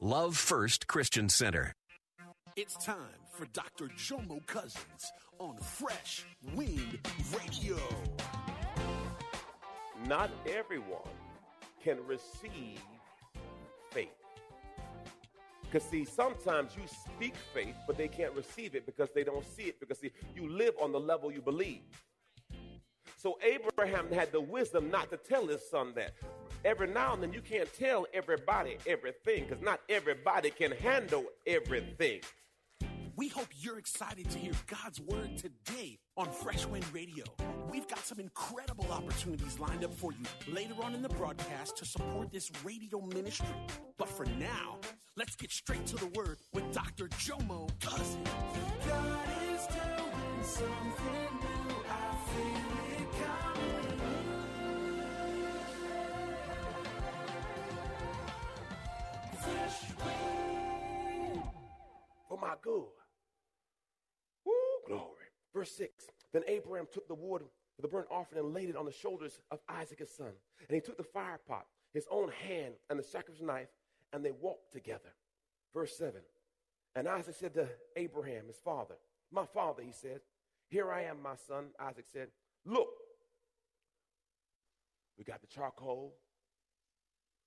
Love First Christian Center. It's time for Dr. Jomo Cousins on Fresh Wind Radio. Not everyone can receive faith. Because, see, sometimes you speak faith, but they can't receive it because they don't see it. Because, see, you live on the level you believe. So, Abraham had the wisdom not to tell his son that. Every now and then, you can't tell everybody everything because not everybody can handle everything. We hope you're excited to hear God's word today on Fresh Wind Radio. We've got some incredible opportunities lined up for you later on in the broadcast to support this radio ministry. But for now, let's get straight to the word with Dr. Jomo Cousins. God is doing something Good. Woo, glory. Verse 6 Then Abraham took the wood for the burnt offering and laid it on the shoulders of Isaac his son. And he took the fire pot, his own hand, and the sacrificial knife, and they walked together. Verse 7 And Isaac said to Abraham, his father, My father, he said, Here I am, my son. Isaac said, Look, we got the charcoal,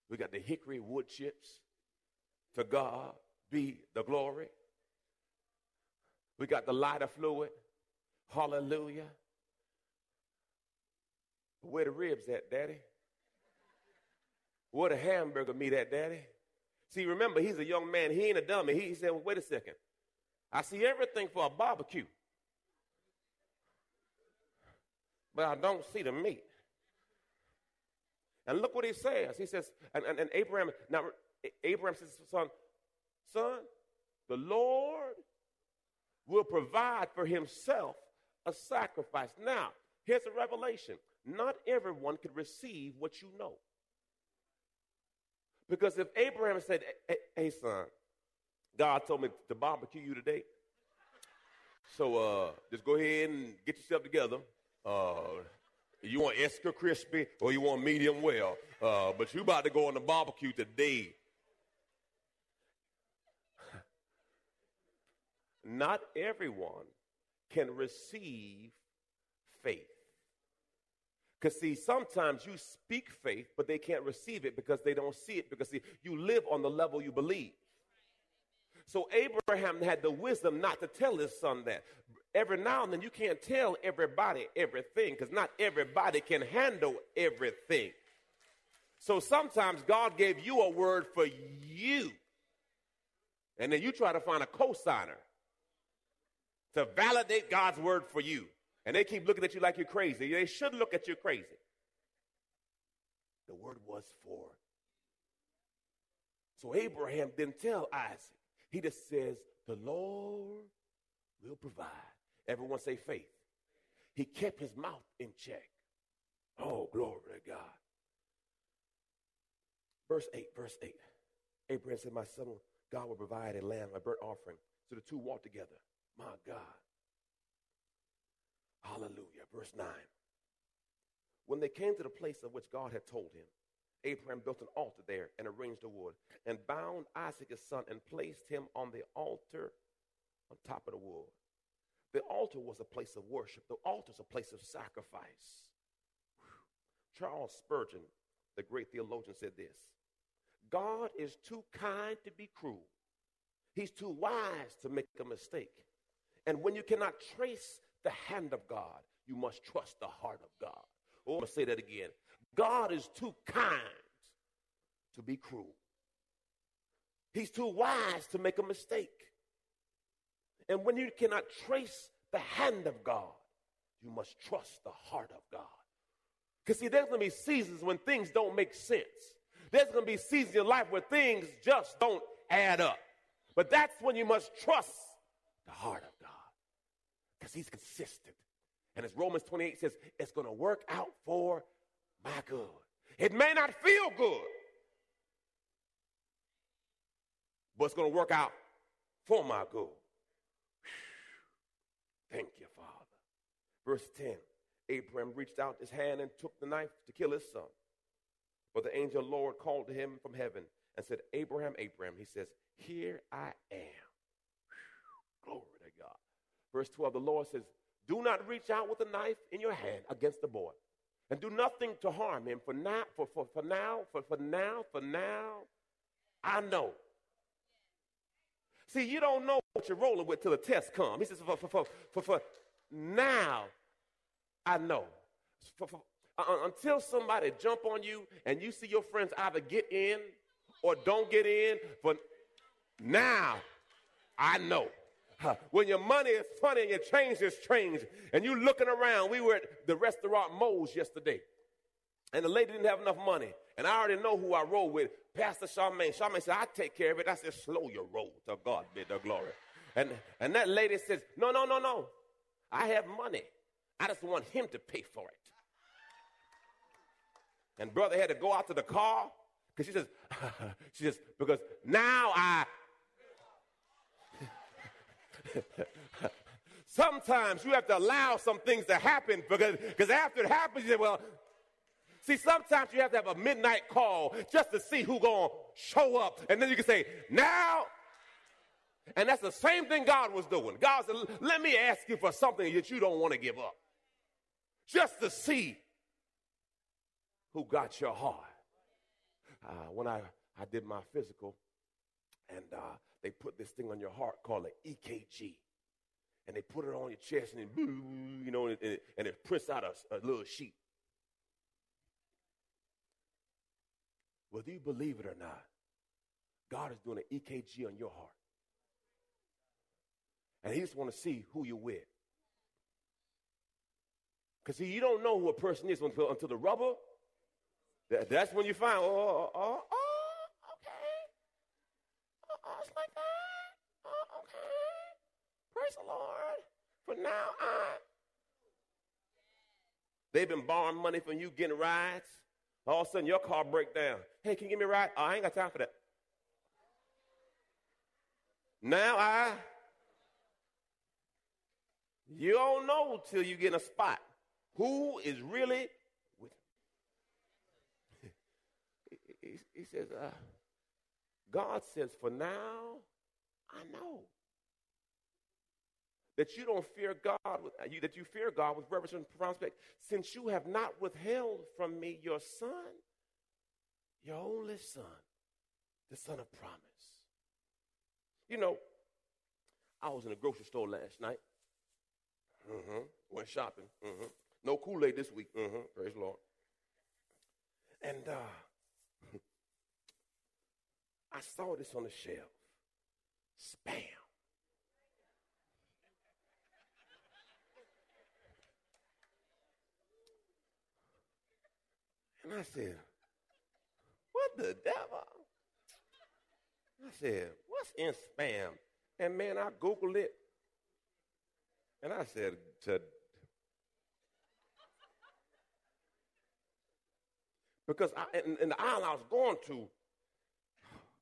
we got the hickory wood chips. To God be the glory. We got the lighter fluid. Hallelujah. Where the ribs at, Daddy? Where the hamburger meat at, Daddy? See, remember, he's a young man. He ain't a dummy. He, he said, well, wait a second. I see everything for a barbecue. But I don't see the meat. And look what he says. He says, and, and, and Abraham, now Abraham says, son, son, the Lord will provide for himself a sacrifice. Now, here's a revelation. Not everyone can receive what you know. Because if Abraham said, hey, hey son, God told me to barbecue you today. So uh, just go ahead and get yourself together. Uh, you want extra crispy or you want medium well. Uh, but you about to go on the barbecue today. Not everyone can receive faith. Because, see, sometimes you speak faith, but they can't receive it because they don't see it. Because, see, you live on the level you believe. So, Abraham had the wisdom not to tell his son that. Every now and then, you can't tell everybody everything because not everybody can handle everything. So, sometimes God gave you a word for you, and then you try to find a cosigner to validate God's word for you. And they keep looking at you like you're crazy. They should look at you crazy. The word was for. So Abraham didn't tell Isaac. He just says, The Lord will provide. Everyone say faith. He kept his mouth in check. Oh, glory to God. Verse 8, verse 8. Abraham said, My son, God will provide a lamb, a burnt offering. So the two walked together. My God. Hallelujah. Verse 9. When they came to the place of which God had told him, Abraham built an altar there and arranged the wood and bound Isaac his son and placed him on the altar on top of the wood. The altar was a place of worship. The altar is a place of sacrifice. Whew. Charles Spurgeon, the great theologian, said this God is too kind to be cruel. He's too wise to make a mistake. And when you cannot trace the hand of God, you must trust the heart of God. Oh, I'm going to say that again. God is too kind to be cruel. He's too wise to make a mistake. And when you cannot trace the hand of God, you must trust the heart of God. Because, see, there's going to be seasons when things don't make sense. There's going to be seasons in life where things just don't add up. But that's when you must trust the heart because he's consistent. And as Romans 28 says, it's going to work out for my good. It may not feel good, but it's going to work out for my good. Thank you, Father. Verse 10 Abraham reached out his hand and took the knife to kill his son. But the angel Lord called to him from heaven and said, Abraham, Abraham. He says, Here I am. Verse 12, the Lord says, Do not reach out with a knife in your hand against the boy, and do nothing to harm him. For now, for, for, for now, for, for now, for now, I know. See, you don't know what you're rolling with till the test comes. He says, for, for, for, for, for now, I know. For, for, uh, until somebody jump on you and you see your friends either get in or don't get in, for now, I know. When your money is funny and your change is strange, and you looking around, we were at the restaurant Moe's yesterday, and the lady didn't have enough money, and I already know who I roll with, Pastor Charmaine. Charmaine said, I take care of it. I said, slow your roll. To God be the glory. And, and that lady says, no, no, no, no. I have money. I just want him to pay for it. And brother had to go out to the car because she says, she says, because now I. Sometimes you have to allow some things to happen because, because after it happens, you say, well, see, sometimes you have to have a midnight call just to see who's going to show up. And then you can say, now. And that's the same thing God was doing. God said, let me ask you for something that you don't want to give up. Just to see who got your heart. Uh, when I, I did my physical, and uh, they put this thing on your heart called an EKG. And they put it on your chest, and it, you know, and it, and it prints out a, a little sheet. Whether you believe it or not, God is doing an EKG on your heart. And He just want to see who you're with. Because see, you don't know who a person is until, until the rubber that, that's when you find, oh, oh, oh, oh oh okay. Oh, oh, it's like that. Oh, okay. Praise the Lord. For now, I. They've been borrowing money from you, getting rides. All of a sudden, your car break down. Hey, can you give me a ride? Oh, I ain't got time for that. Now I. You don't know till you get in a spot who is really he says, uh, God says, for now, I know that you don't fear God, with, you, that you fear God with reverence and prospect, since you have not withheld from me your son, your only son, the son of promise. You know, I was in a grocery store last night. Mm-hmm. Went shopping. Mm-hmm. No Kool-Aid this week. Mm-hmm. Praise the Lord. And uh, I saw this on the shelf. Spam. And I said, What the devil? I said, What's in spam? And man, I Googled it. And I said, to, Because I, in, in the aisle I was going to,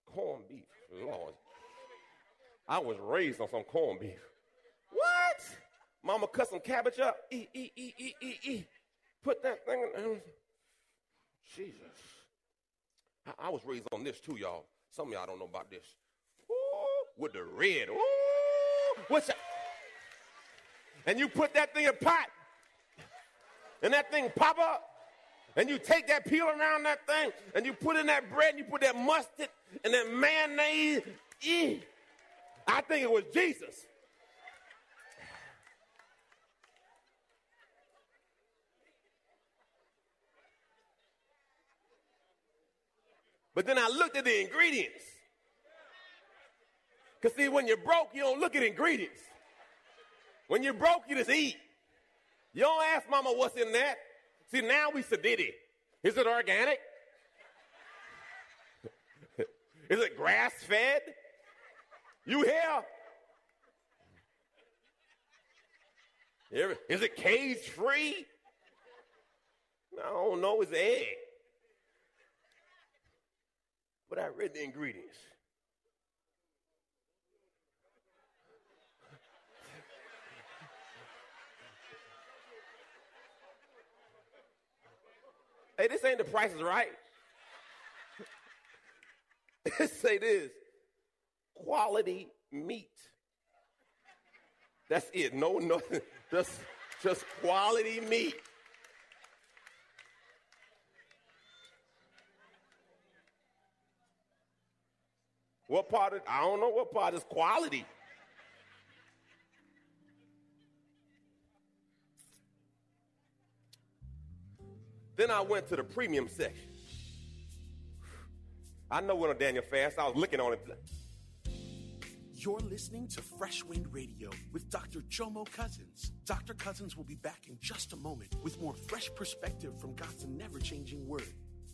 corned beef. Lord. I was raised on some corned beef. What? Mama cut some cabbage up. E, e, e, e, e, e. Put that thing in. Jesus. I, I was raised on this too, y'all. Some of y'all don't know about this. Ooh, with the red. Ooh, what's that? And you put that thing in a pot, and that thing pop up, and you take that peel around that thing, and you put in that bread, and you put that mustard, and that mayonnaise. I think it was Jesus. But then I looked at the ingredients. Because, see, when you're broke, you don't look at ingredients. When you're broke, you just eat. You don't ask mama what's in that. See, now we sedity. Is it organic? Is it grass fed? You here? Is it cage free? I don't know. It's egg. But I read the ingredients. hey, this ain't the prices right. say this quality meat. That's it. No, nothing. just, just quality meat. What part of, I don't know what part is quality. Then I went to the premium section. I know when on Daniel fast, I was looking on it. You're listening to Fresh Wind Radio with Dr. Jomo Cousins. Dr. Cousins will be back in just a moment with more fresh perspective from God's never changing word.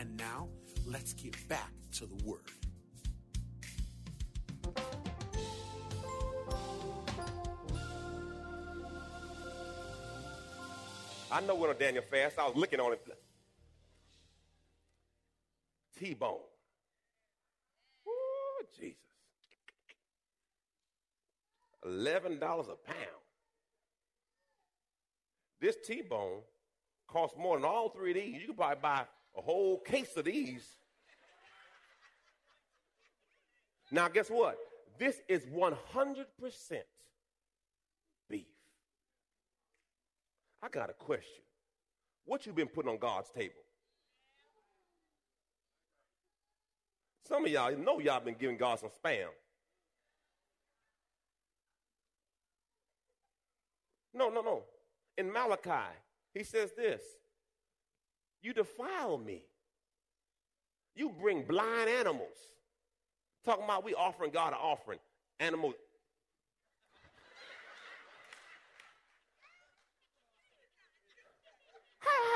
And now, let's get back to the Word. I know when on Daniel fast, I was looking on it. T-bone. Ooh, Jesus. $11 a pound. This T-bone costs more than all three of these. You could probably buy a whole case of these. Now, guess what? This is 100% beef. I got a question. What you been putting on God's table? Some of y'all know y'all been giving God some spam. No, no, no. In Malachi, he says this You defile me. You bring blind animals. Talking about we offering God an offering. Animals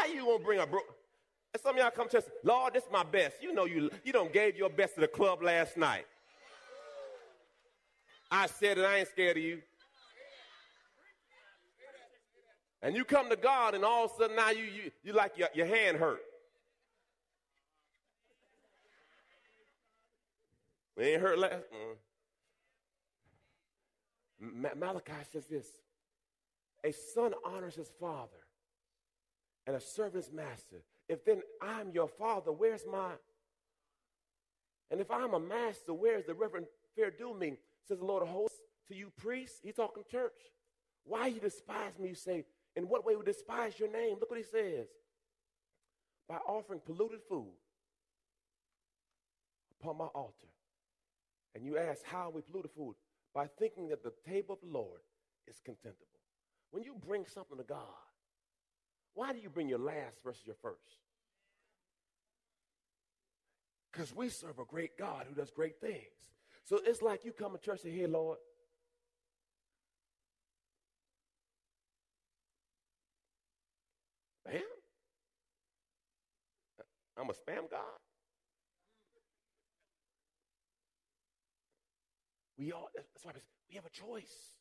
How you gonna bring a bro? And some of y'all come to us, Lord, this is my best. You know you you don't gave your best to the club last night. I said it, I ain't scared of you. And you come to God, and all of a sudden now you you, you like your, your hand hurt. It ain't hurt last. Mm. Malachi says this: A son honors his father and a servant's master. If then I'm your father, where's my? And if I'm a master, where's the reverend fair due me? Says the Lord of hosts to you priests. He's talking church. Why you despise me? You say, in what way we despise your name? Look what he says. By offering polluted food upon my altar. And you ask, how we polluted food? By thinking that the table of the Lord is contemptible. When you bring something to God, why do you bring your last versus your first? Because we serve a great God who does great things. So it's like you come to church and say, Hey, Lord, I'm a spam God. We all, that's why we have a choice.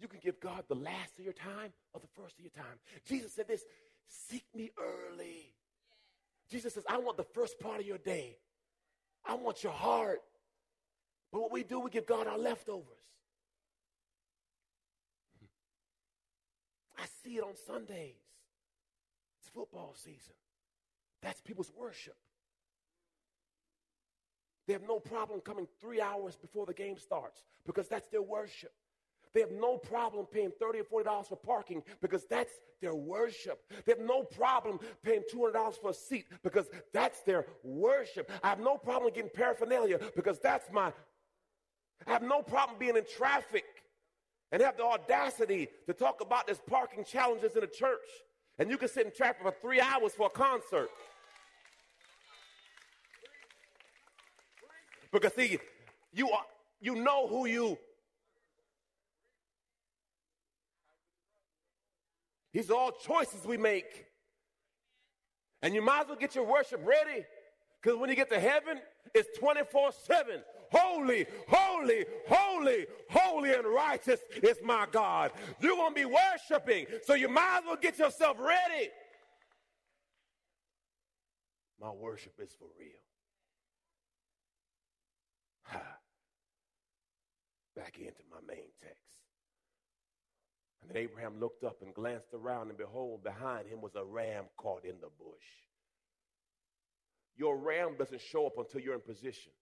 You can give God the last of your time or the first of your time. Jesus said this seek me early. Jesus says, I want the first part of your day. I want your heart. But what we do, we give God our leftovers. I see it on Sundays. It's football season. That's people's worship. They have no problem coming three hours before the game starts because that's their worship. They have no problem paying 30 or $40 for parking because that's their worship. They have no problem paying $200 for a seat because that's their worship. I have no problem getting paraphernalia because that's my. I have no problem being in traffic and have the audacity to talk about this parking challenges in a church. And you can sit in traffic for three hours for a concert. Because see, you are you know who you These are all choices we make. And you might as well get your worship ready. Because when you get to heaven, it's 24 7. Holy, holy, holy, holy, and righteous is my God. You're going to be worshiping. So you might as well get yourself ready. My worship is for real. Ha. Back into my main text. And then Abraham looked up and glanced around, and behold, behind him was a ram caught in the bush. Your ram doesn't show up until you're in position.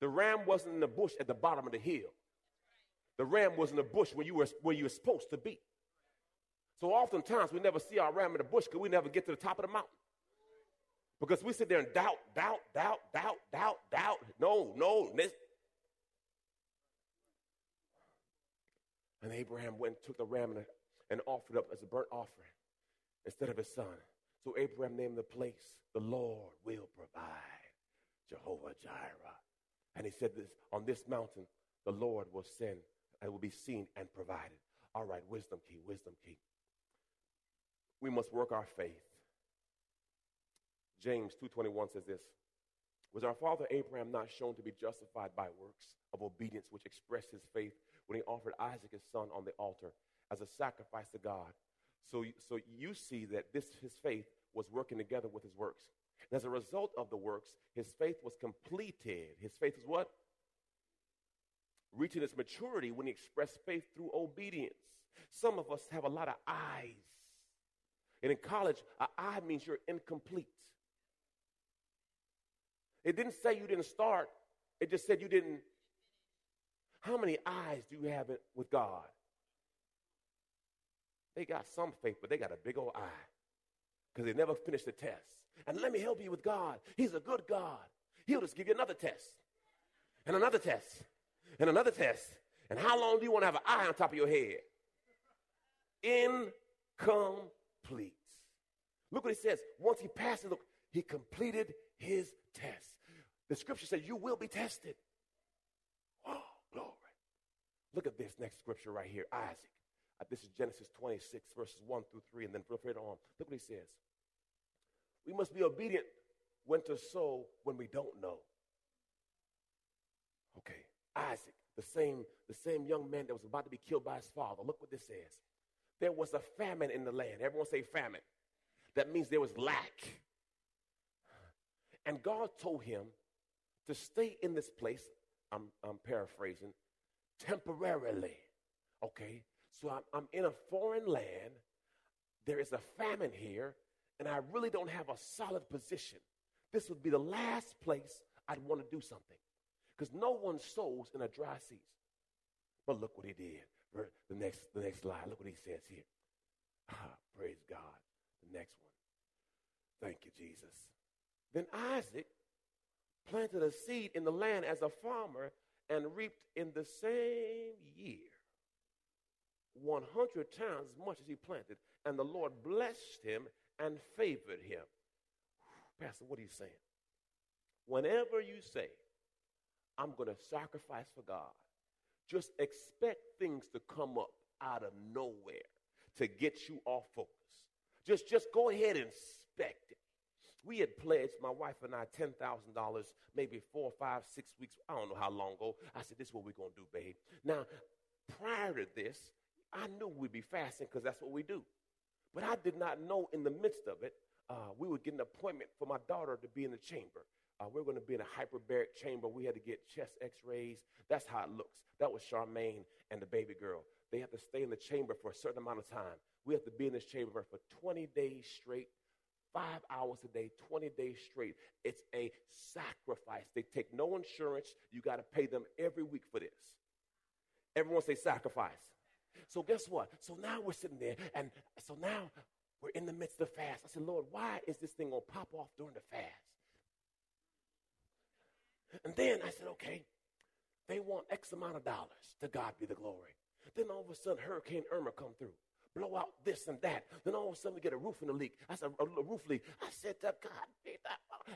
The ram wasn't in the bush at the bottom of the hill. The ram was in the bush where you were where you were supposed to be. So oftentimes we never see our ram in the bush because we never get to the top of the mountain. Because we sit there and doubt, doubt, doubt, doubt, doubt, doubt. No, no. This. And Abraham went and took the ram and, and offered up as a burnt offering instead of his son. So Abraham named the place, the Lord will provide, Jehovah Jireh. And he said this on this mountain, the Lord will send and will be seen and provided. All right, wisdom key, wisdom key. We must work our faith. James 2:21 says this. Was our father Abraham not shown to be justified by works of obedience which expressed his faith when he offered Isaac his son on the altar as a sacrifice to God? So, so you see that this his faith was working together with his works. And as a result of the works, his faith was completed. His faith was what? Reaching its maturity when he expressed faith through obedience. Some of us have a lot of eyes. And in college, an eye means you're incomplete. It didn't say you didn't start, it just said you didn't. How many eyes do you have with God? They got some faith, but they got a big old eye because they never finished the test. And let me help you with God. He's a good God. He'll just give you another test, and another test, and another test. And how long do you want to have an eye on top of your head? Incomplete. Look what he says. Once he passed it, look, he completed his test. The scripture says you will be tested. Oh, glory. Look at this next scripture right here Isaac. Uh, this is Genesis 26, verses 1 through 3, and then further on. Look what he says. We must be obedient when to sow when we don't know. Okay, Isaac, the same, the same young man that was about to be killed by his father. Look what this says. There was a famine in the land. Everyone say famine. That means there was lack. And God told him to stay in this place. I'm, I'm paraphrasing temporarily. Okay, so I'm, I'm in a foreign land. There is a famine here, and I really don't have a solid position. This would be the last place I'd want to do something because no one sows in a dry season. But look what he did. The next, the next slide. Look what he says here. Ah, praise God. The next one. Thank you, Jesus. Then Isaac planted a seed in the land as a farmer and reaped in the same year 100 times as much as he planted. And the Lord blessed him and favored him. Pastor, what are you saying? Whenever you say, I'm going to sacrifice for God, just expect things to come up out of nowhere to get you off focus. Just, just go ahead and expect it. We had pledged, my wife and I, $10,000 maybe four, five, six weeks, I don't know how long ago. I said, This is what we're going to do, babe. Now, prior to this, I knew we'd be fasting because that's what we do. But I did not know in the midst of it, uh, we would get an appointment for my daughter to be in the chamber. Uh, we are going to be in a hyperbaric chamber. We had to get chest x rays. That's how it looks. That was Charmaine and the baby girl. they have to stay in the chamber for a certain amount of time. We have to be in this chamber for 20 days straight, five hours a day, 20 days straight. It's a sacrifice. They take no insurance. You got to pay them every week for this. Everyone say sacrifice. So guess what? So now we're sitting there, and so now we're in the midst of fast. I said, Lord, why is this thing gonna pop off during the fast? And then I said, okay, they want X amount of dollars. To God be the glory. Then all of a sudden, Hurricane Irma come through, blow out this and that. Then all of a sudden, we get a roof in the leak. I said, a, roof leak. I said to God.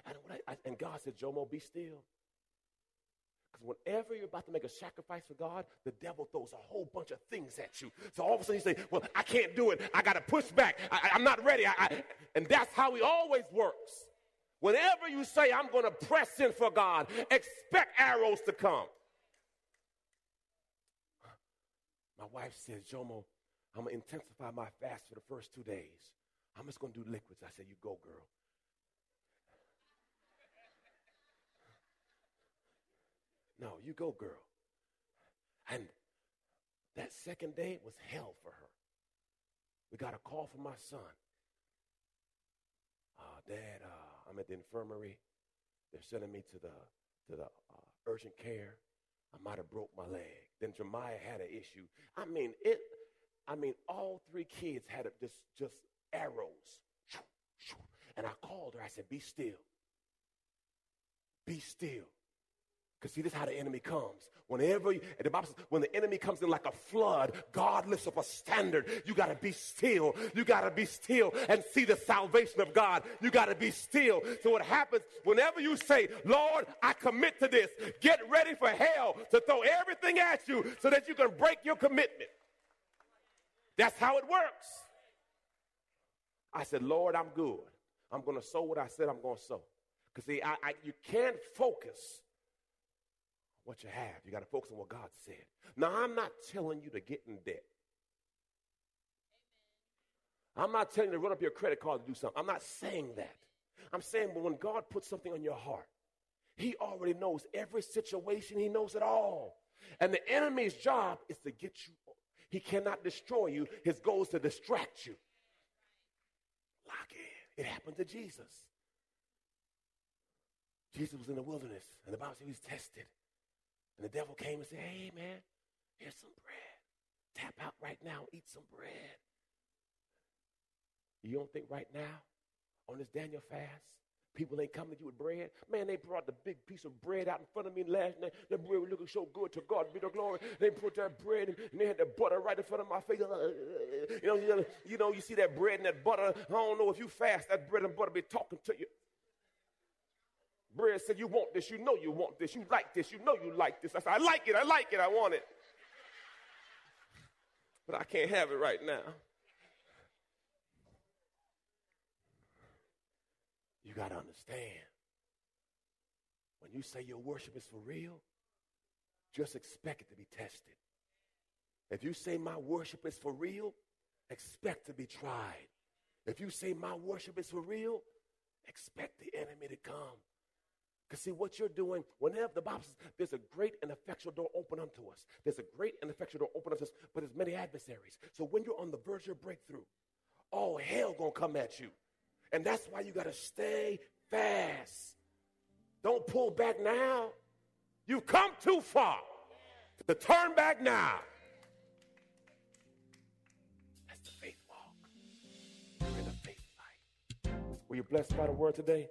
And, I, and God said, Jomo, be still. Because whenever you're about to make a sacrifice for God, the devil throws a whole bunch of things at you. So all of a sudden you say, Well, I can't do it. I got to push back. I, am not ready. I, I, and that's how he always works. Whenever you say, I'm going to press in for God, expect arrows to come. My wife says, Jomo, I'm going to intensify my fast for the first two days. I'm just going to do liquids. I said, You go, girl. No, you go, girl. And that second day was hell for her. We got a call from my son. Uh, Dad, uh, I'm at the infirmary. They're sending me to the to the uh, urgent care. I might have broke my leg. Then Jeremiah had an issue. I mean it. I mean all three kids had a, just just arrows. And I called her. I said, "Be still. Be still." Because see, this is how the enemy comes. Whenever, you, the Bible says, when the enemy comes in like a flood, God lifts up a standard. You got to be still. You got to be still and see the salvation of God. You got to be still. So what happens whenever you say, Lord, I commit to this, get ready for hell to throw everything at you so that you can break your commitment. That's how it works. I said, Lord, I'm good. I'm going to sow what I said I'm going to sow. Because see, I, I, you can't focus what you have. You got to focus on what God said. Now, I'm not telling you to get in debt. I'm not telling you to run up your credit card to do something. I'm not saying that. I'm saying, when God puts something on your heart, He already knows every situation, He knows it all. And the enemy's job is to get you. He cannot destroy you, his goal is to distract you. Lock in. It happened to Jesus. Jesus was in the wilderness, and the Bible says he was tested. And the devil came and said, Hey, man, here's some bread. Tap out right now, eat some bread. You don't think right now, on this Daniel fast, people ain't coming to you with bread? Man, they brought the big piece of bread out in front of me last night. That bread was looking so good. To God be the glory. They put that bread and they had the butter right in front of my face. Uh, know, you know, you know, you see that bread and that butter. I don't know if you fast, that bread and butter be talking to you. Bread said, You want this. You know you want this. You like this. You know you like this. I said, I like it. I like it. I want it. But I can't have it right now. You got to understand. When you say your worship is for real, just expect it to be tested. If you say my worship is for real, expect to be tried. If you say my worship is for real, expect the enemy to come because see what you're doing, whenever the Bible says there's a great and effectual door open unto us. There's a great and effectual door open unto us, but there's many adversaries. So when you're on the verge of breakthrough, all hell gonna come at you. And that's why you gotta stay fast. Don't pull back now. You've come too far to turn back now. That's the faith walk. We're in the faith fight. Were you blessed by the word today?